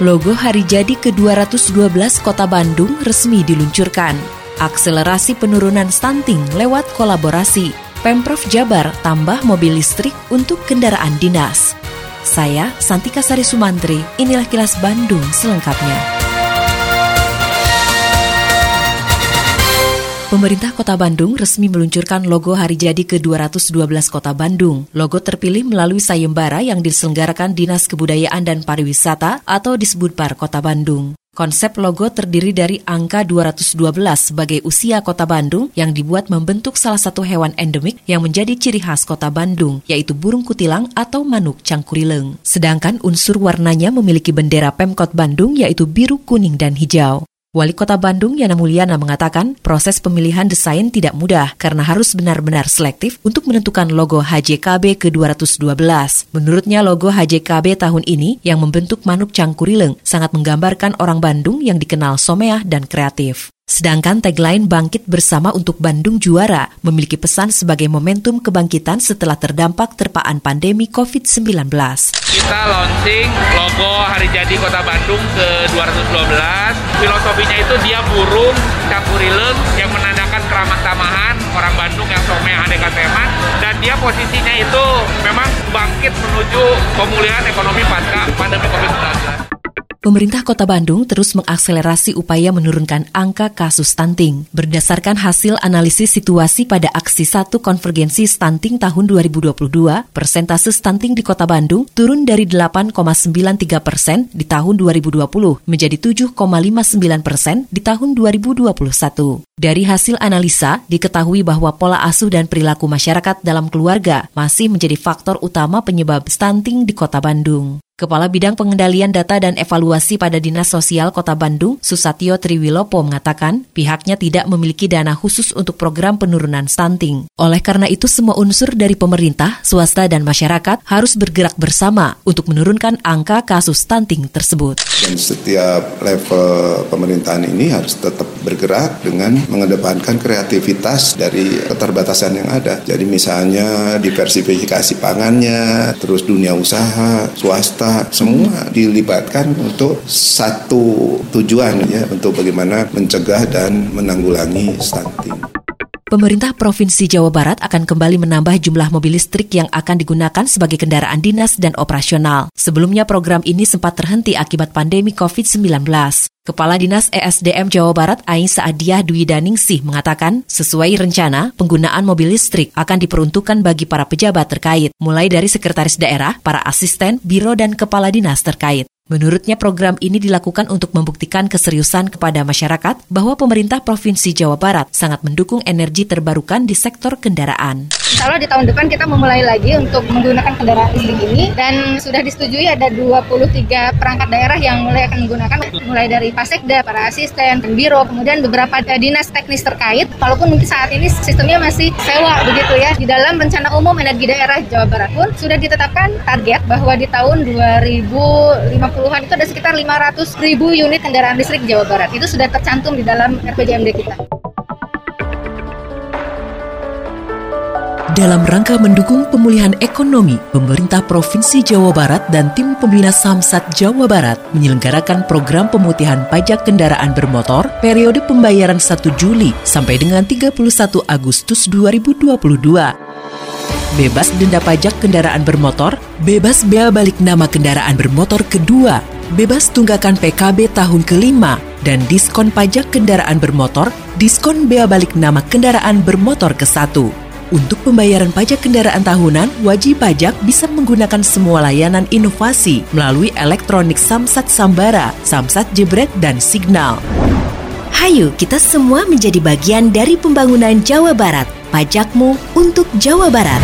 Logo hari jadi ke-212 Kota Bandung resmi diluncurkan. Akselerasi penurunan stunting lewat kolaborasi. Pemprov Jabar tambah mobil listrik untuk kendaraan dinas. Saya Santika Sari Sumantri, inilah kilas Bandung selengkapnya. Pemerintah Kota Bandung resmi meluncurkan logo hari jadi ke-212 Kota Bandung. Logo terpilih melalui sayembara yang diselenggarakan Dinas Kebudayaan dan Pariwisata atau disebut Bar Kota Bandung. Konsep logo terdiri dari angka 212 sebagai usia kota Bandung yang dibuat membentuk salah satu hewan endemik yang menjadi ciri khas kota Bandung, yaitu burung kutilang atau manuk cangkurileng. Sedangkan unsur warnanya memiliki bendera Pemkot Bandung yaitu biru, kuning, dan hijau. Wali Kota Bandung Yana Mulyana mengatakan proses pemilihan desain tidak mudah karena harus benar-benar selektif untuk menentukan logo HJKB ke-212. Menurutnya logo HJKB tahun ini yang membentuk manuk cangkurileng sangat menggambarkan orang Bandung yang dikenal someah dan kreatif. Sedangkan tagline Bangkit Bersama untuk Bandung Juara memiliki pesan sebagai momentum kebangkitan setelah terdampak terpaan pandemi COVID-19. Kita launching logo Hari Jadi Kota Bandung ke-212. Filosofinya itu dia burung campurileng yang menandakan keramat tamahan orang Bandung yang someh aneka teman dan dia posisinya itu memang bangkit menuju pemulihan ekonomi pasca pandemi COVID-19. Pemerintah Kota Bandung terus mengakselerasi upaya menurunkan angka kasus stunting. Berdasarkan hasil analisis situasi pada aksi 1 konvergensi stunting tahun 2022, persentase stunting di Kota Bandung turun dari 8,93 persen di tahun 2020 menjadi 7,59 persen di tahun 2021. Dari hasil analisa, diketahui bahwa pola asuh dan perilaku masyarakat dalam keluarga masih menjadi faktor utama penyebab stunting di Kota Bandung. Kepala Bidang Pengendalian Data dan Evaluasi pada Dinas Sosial Kota Bandung, Susatyo Triwilopo mengatakan pihaknya tidak memiliki dana khusus untuk program penurunan stunting. Oleh karena itu semua unsur dari pemerintah, swasta dan masyarakat harus bergerak bersama untuk menurunkan angka kasus stunting tersebut. Dan setiap level pemerintahan ini harus tetap bergerak dengan mengedepankan kreativitas dari keterbatasan yang ada. Jadi misalnya diversifikasi pangannya, terus dunia usaha, swasta, semua dilibatkan untuk satu tujuan ya untuk bagaimana mencegah dan menanggulangi stunting. Pemerintah Provinsi Jawa Barat akan kembali menambah jumlah mobil listrik yang akan digunakan sebagai kendaraan dinas dan operasional. Sebelumnya program ini sempat terhenti akibat pandemi COVID-19. Kepala Dinas ESDM Jawa Barat Aisa Adiah Dwi Daningsih mengatakan, sesuai rencana, penggunaan mobil listrik akan diperuntukkan bagi para pejabat terkait, mulai dari sekretaris daerah, para asisten, biro, dan kepala dinas terkait. Menurutnya program ini dilakukan untuk membuktikan keseriusan kepada masyarakat bahwa pemerintah Provinsi Jawa Barat sangat mendukung energi terbarukan di sektor kendaraan. Kalau di tahun depan kita memulai lagi untuk menggunakan kendaraan listrik ini dan sudah disetujui ada 23 perangkat daerah yang mulai akan menggunakan mulai dari Pasekda, para asisten, biro, kemudian beberapa dinas teknis terkait walaupun mungkin saat ini sistemnya masih sewa begitu ya. Di dalam rencana umum energi daerah Jawa Barat pun sudah ditetapkan target bahwa di tahun 2050 2020-an itu ada sekitar 500 ribu unit kendaraan listrik Jawa Barat. Itu sudah tercantum di dalam RPJMD kita. Dalam rangka mendukung pemulihan ekonomi, pemerintah Provinsi Jawa Barat dan tim pembina Samsat Jawa Barat menyelenggarakan program pemutihan pajak kendaraan bermotor periode pembayaran 1 Juli sampai dengan 31 Agustus 2022 bebas denda pajak kendaraan bermotor, bebas bea balik nama kendaraan bermotor kedua, bebas tunggakan PKB tahun kelima, dan diskon pajak kendaraan bermotor, diskon bea balik nama kendaraan bermotor ke satu. Untuk pembayaran pajak kendaraan tahunan, wajib pajak bisa menggunakan semua layanan inovasi melalui elektronik Samsat Sambara, Samsat Jebret, dan Signal. Hayu, kita semua menjadi bagian dari pembangunan Jawa Barat pajakmu untuk Jawa Barat.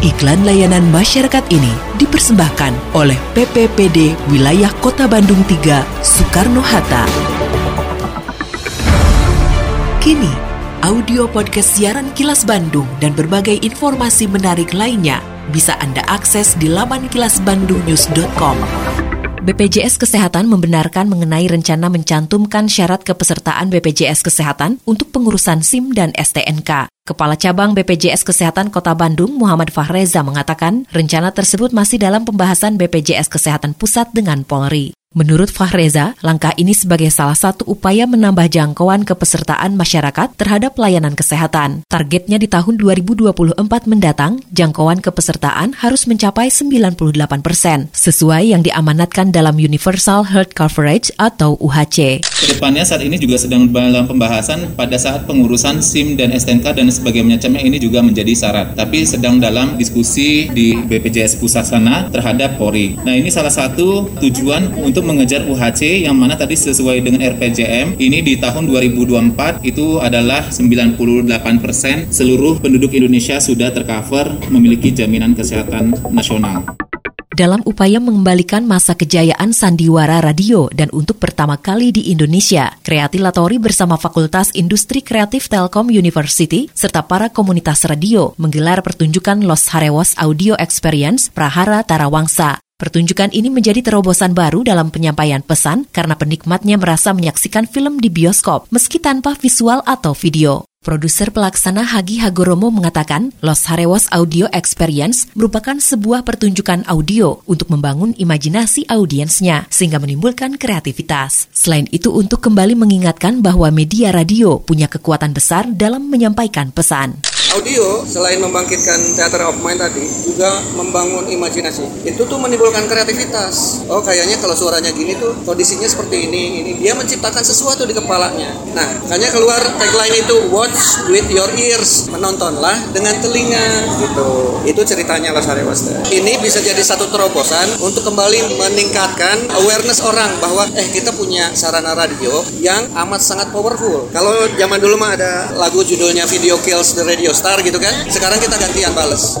Iklan layanan masyarakat ini dipersembahkan oleh PPPD Wilayah Kota Bandung 3 Soekarno-Hatta. Kini, audio podcast siaran Kilas Bandung dan berbagai informasi menarik lainnya bisa Anda akses di laman kilasbandungnews.com. BPJS Kesehatan membenarkan mengenai rencana mencantumkan syarat kepesertaan BPJS Kesehatan untuk pengurusan SIM dan STNK. Kepala Cabang BPJS Kesehatan Kota Bandung, Muhammad Fahreza mengatakan, rencana tersebut masih dalam pembahasan BPJS Kesehatan Pusat dengan Polri. Menurut Fahreza, langkah ini sebagai salah satu upaya menambah jangkauan kepesertaan masyarakat terhadap layanan kesehatan. Targetnya di tahun 2024 mendatang, jangkauan kepesertaan harus mencapai 98 persen, sesuai yang diamanatkan dalam Universal Health Coverage atau UHC. Ke depannya saat ini juga sedang dalam pembahasan pada saat pengurusan SIM dan STNK dan sebagainya macamnya ini juga menjadi syarat. Tapi sedang dalam diskusi di BPJS Pusat sana terhadap Polri. Nah ini salah satu tujuan untuk untuk mengejar UHC yang mana tadi sesuai dengan RPJM ini di tahun 2024 itu adalah 98% seluruh penduduk Indonesia sudah tercover memiliki jaminan kesehatan nasional dalam upaya mengembalikan masa kejayaan sandiwara radio dan untuk pertama kali di Indonesia, Kreatilatori bersama Fakultas Industri Kreatif Telkom University serta para komunitas radio menggelar pertunjukan Los Harewos Audio Experience Prahara Tarawangsa. Pertunjukan ini menjadi terobosan baru dalam penyampaian pesan karena penikmatnya merasa menyaksikan film di bioskop meski tanpa visual atau video. Produser pelaksana Hagi Hagoromo mengatakan, Los Harewos Audio Experience merupakan sebuah pertunjukan audio untuk membangun imajinasi audiensnya sehingga menimbulkan kreativitas. Selain itu untuk kembali mengingatkan bahwa media radio punya kekuatan besar dalam menyampaikan pesan. Audio selain membangkitkan theater of mind tadi juga membangun imajinasi. Itu tuh menimbulkan kreativitas. Oh kayaknya kalau suaranya gini tuh kondisinya seperti ini, ini dia menciptakan sesuatu di kepalanya. Nah, makanya keluar tagline itu watch with your ears, menontonlah dengan telinga gitu. Itu ceritanya Las Arewasta. Ini bisa jadi satu terobosan untuk kembali meningkatkan awareness orang bahwa eh kita punya sarana radio yang amat sangat powerful. Kalau zaman dulu mah ada lagu judulnya Video Kills the Radio star gitu kan? Sekarang kita gantian bales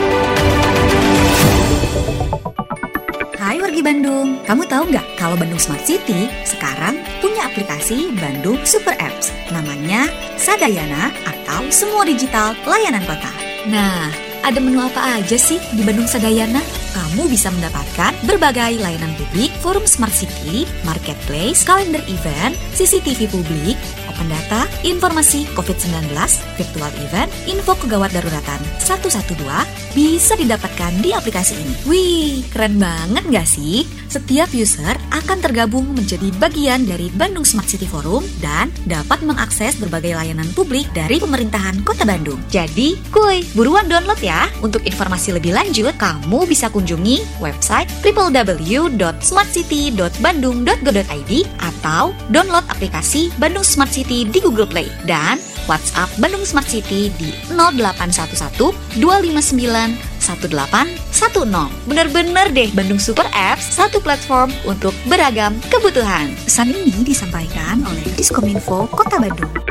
Di Bandung. Kamu tahu nggak kalau Bandung Smart City sekarang punya aplikasi Bandung Super Apps. Namanya Sadayana atau Semua Digital Layanan Kota. Nah, ada menu apa aja sih di Bandung Sadayana? Kamu bisa mendapatkan berbagai layanan publik, forum Smart City, marketplace, kalender event, CCTV publik, open data, informasi COVID-19, virtual event, info kegawat daruratan 112 bisa didapatkan di aplikasi ini. Wih, keren banget nggak sih? Setiap user akan tergabung menjadi bagian dari Bandung Smart City Forum dan dapat mengakses berbagai layanan publik dari pemerintahan Kota Bandung. Jadi, kuy, buruan download ya. Untuk informasi lebih lanjut, kamu bisa kunjungi website www.smartcity.bandung.go.id atau download aplikasi Bandung Smart City di Google Play dan WhatsApp Bandung Smart City di 0811 259 1810. Bener-bener deh Bandung Super Apps, satu platform untuk beragam kebutuhan. Pesan ini disampaikan oleh Diskominfo Kota Bandung.